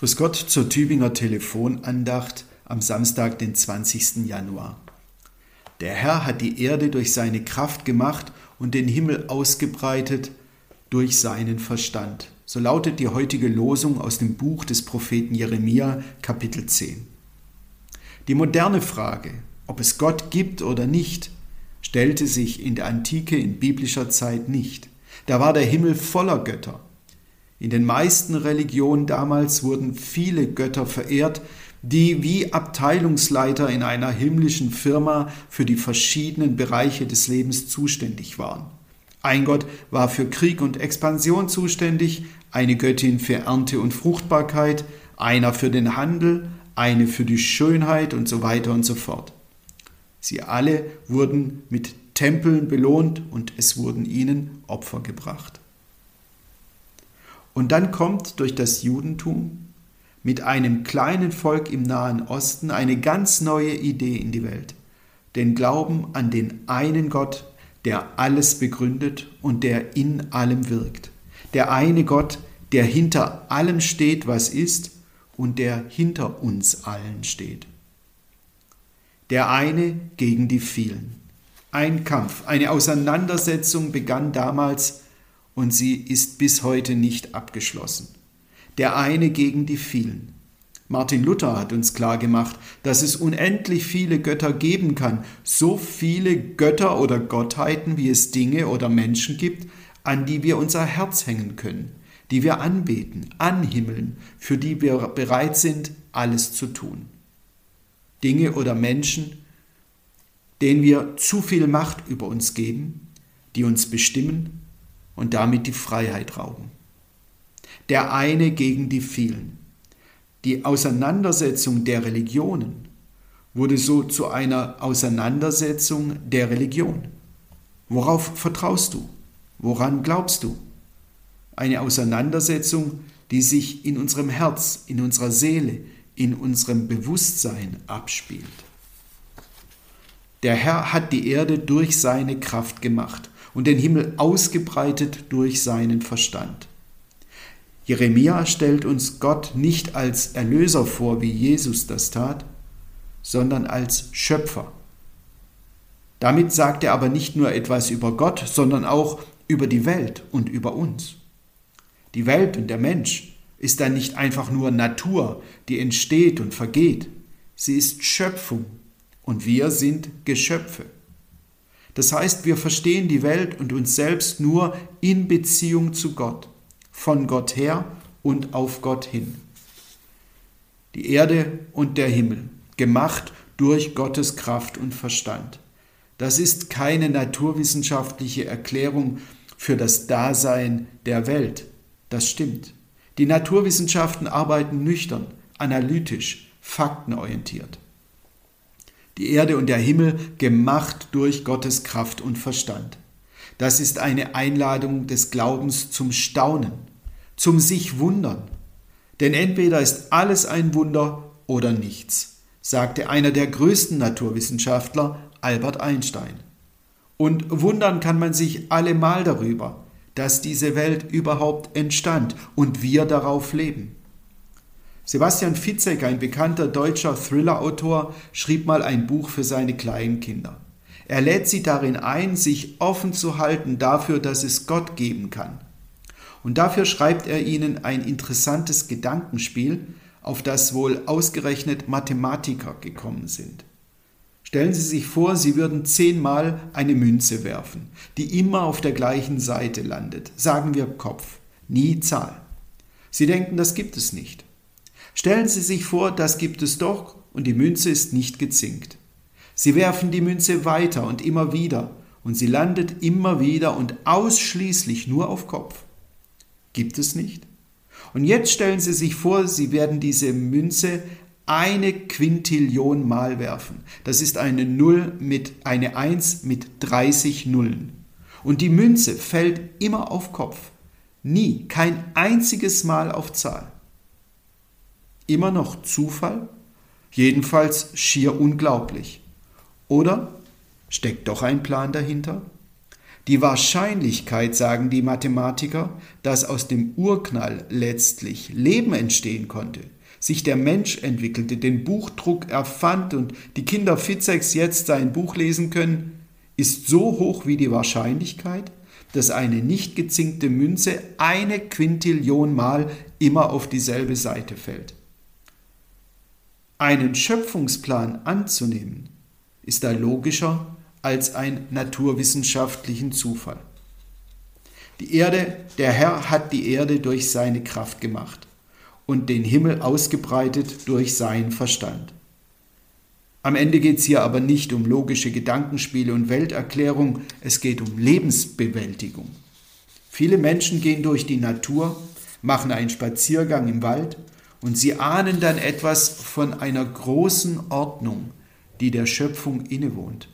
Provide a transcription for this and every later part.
Grüß Gott zur Tübinger Telefonandacht am Samstag, den 20. Januar. Der Herr hat die Erde durch seine Kraft gemacht und den Himmel ausgebreitet durch seinen Verstand. So lautet die heutige Losung aus dem Buch des Propheten Jeremia, Kapitel 10. Die moderne Frage, ob es Gott gibt oder nicht, stellte sich in der Antike in biblischer Zeit nicht. Da war der Himmel voller Götter. In den meisten Religionen damals wurden viele Götter verehrt, die wie Abteilungsleiter in einer himmlischen Firma für die verschiedenen Bereiche des Lebens zuständig waren. Ein Gott war für Krieg und Expansion zuständig, eine Göttin für Ernte und Fruchtbarkeit, einer für den Handel, eine für die Schönheit und so weiter und so fort. Sie alle wurden mit Tempeln belohnt und es wurden ihnen Opfer gebracht. Und dann kommt durch das Judentum mit einem kleinen Volk im Nahen Osten eine ganz neue Idee in die Welt. Den Glauben an den einen Gott, der alles begründet und der in allem wirkt. Der eine Gott, der hinter allem steht, was ist und der hinter uns allen steht. Der eine gegen die vielen. Ein Kampf, eine Auseinandersetzung begann damals und sie ist bis heute nicht abgeschlossen. Der eine gegen die vielen. Martin Luther hat uns klargemacht, dass es unendlich viele Götter geben kann, so viele Götter oder Gottheiten, wie es Dinge oder Menschen gibt, an die wir unser Herz hängen können, die wir anbeten, anhimmeln, für die wir bereit sind, alles zu tun. Dinge oder Menschen, denen wir zu viel Macht über uns geben, die uns bestimmen und damit die Freiheit rauben. Der eine gegen die vielen. Die Auseinandersetzung der Religionen wurde so zu einer Auseinandersetzung der Religion. Worauf vertraust du? Woran glaubst du? Eine Auseinandersetzung, die sich in unserem Herz, in unserer Seele, in unserem Bewusstsein abspielt. Der Herr hat die Erde durch seine Kraft gemacht und den Himmel ausgebreitet durch seinen Verstand. Jeremia stellt uns Gott nicht als Erlöser vor, wie Jesus das tat, sondern als Schöpfer. Damit sagt er aber nicht nur etwas über Gott, sondern auch über die Welt und über uns. Die Welt und der Mensch ist dann nicht einfach nur Natur, die entsteht und vergeht. Sie ist Schöpfung und wir sind Geschöpfe. Das heißt, wir verstehen die Welt und uns selbst nur in Beziehung zu Gott, von Gott her und auf Gott hin. Die Erde und der Himmel, gemacht durch Gottes Kraft und Verstand. Das ist keine naturwissenschaftliche Erklärung für das Dasein der Welt. Das stimmt. Die Naturwissenschaften arbeiten nüchtern, analytisch, faktenorientiert die Erde und der Himmel gemacht durch Gottes Kraft und Verstand. Das ist eine Einladung des Glaubens zum Staunen, zum sich wundern. Denn entweder ist alles ein Wunder oder nichts, sagte einer der größten Naturwissenschaftler, Albert Einstein. Und wundern kann man sich allemal darüber, dass diese Welt überhaupt entstand und wir darauf leben. Sebastian Fitzek, ein bekannter deutscher Thriller-Autor, schrieb mal ein Buch für seine kleinen Kinder. Er lädt sie darin ein, sich offen zu halten dafür, dass es Gott geben kann. Und dafür schreibt er ihnen ein interessantes Gedankenspiel, auf das wohl ausgerechnet Mathematiker gekommen sind. Stellen Sie sich vor, Sie würden zehnmal eine Münze werfen, die immer auf der gleichen Seite landet, sagen wir Kopf, nie Zahl. Sie denken, das gibt es nicht. Stellen Sie sich vor, das gibt es doch und die Münze ist nicht gezinkt. Sie werfen die Münze weiter und immer wieder und sie landet immer wieder und ausschließlich nur auf Kopf. Gibt es nicht? Und jetzt stellen Sie sich vor, Sie werden diese Münze eine Quintillion Mal werfen. Das ist eine Null mit eine Eins mit 30 Nullen. Und die Münze fällt immer auf Kopf. Nie, kein einziges Mal auf Zahl immer noch Zufall? Jedenfalls schier unglaublich. Oder steckt doch ein Plan dahinter? Die Wahrscheinlichkeit, sagen die Mathematiker, dass aus dem Urknall letztlich Leben entstehen konnte, sich der Mensch entwickelte, den Buchdruck erfand und die Kinder Fitzex jetzt sein Buch lesen können, ist so hoch wie die Wahrscheinlichkeit, dass eine nicht gezinkte Münze eine Quintillion Mal immer auf dieselbe Seite fällt. Einen Schöpfungsplan anzunehmen, ist da logischer als ein naturwissenschaftlichen Zufall. Die Erde, der Herr hat die Erde durch seine Kraft gemacht und den Himmel ausgebreitet durch seinen Verstand. Am Ende geht es hier aber nicht um logische Gedankenspiele und Welterklärung, es geht um Lebensbewältigung. Viele Menschen gehen durch die Natur, machen einen Spaziergang im Wald und sie ahnen dann etwas von einer großen Ordnung, die der Schöpfung innewohnt.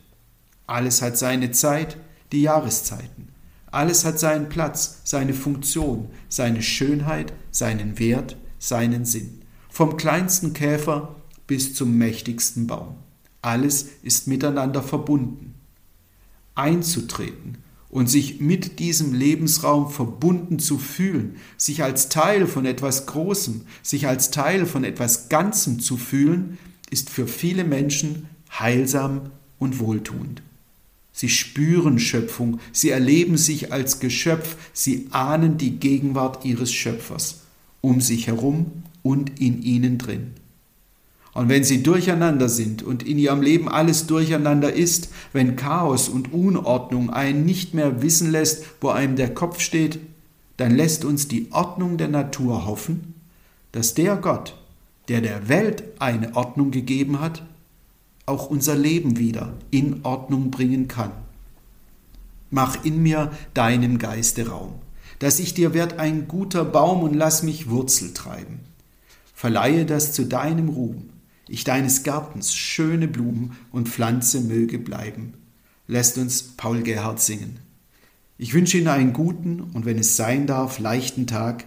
Alles hat seine Zeit, die Jahreszeiten. Alles hat seinen Platz, seine Funktion, seine Schönheit, seinen Wert, seinen Sinn. Vom kleinsten Käfer bis zum mächtigsten Baum. Alles ist miteinander verbunden. Einzutreten und sich mit diesem Lebensraum verbunden zu fühlen, sich als Teil von etwas Großem, sich als Teil von etwas Ganzem zu fühlen, ist für viele Menschen heilsam und wohltuend. Sie spüren Schöpfung, sie erleben sich als Geschöpf, sie ahnen die Gegenwart ihres Schöpfers um sich herum und in ihnen drin. Und wenn sie durcheinander sind und in ihrem Leben alles durcheinander ist, wenn Chaos und Unordnung einen nicht mehr wissen lässt, wo einem der Kopf steht, dann lässt uns die Ordnung der Natur hoffen, dass der Gott, der der Welt eine Ordnung gegeben hat, auch unser Leben wieder in Ordnung bringen kann. Mach in mir deinem Geiste Raum, dass ich dir werd ein guter Baum und lass mich Wurzel treiben. Verleihe das zu deinem Ruhm, ich deines Gartens schöne Blumen und Pflanze möge bleiben. Lässt uns Paul Gerhard singen. Ich wünsche Ihnen einen guten und wenn es sein darf, leichten Tag.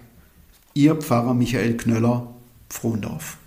Ihr Pfarrer Michael Knöller, Frohndorf.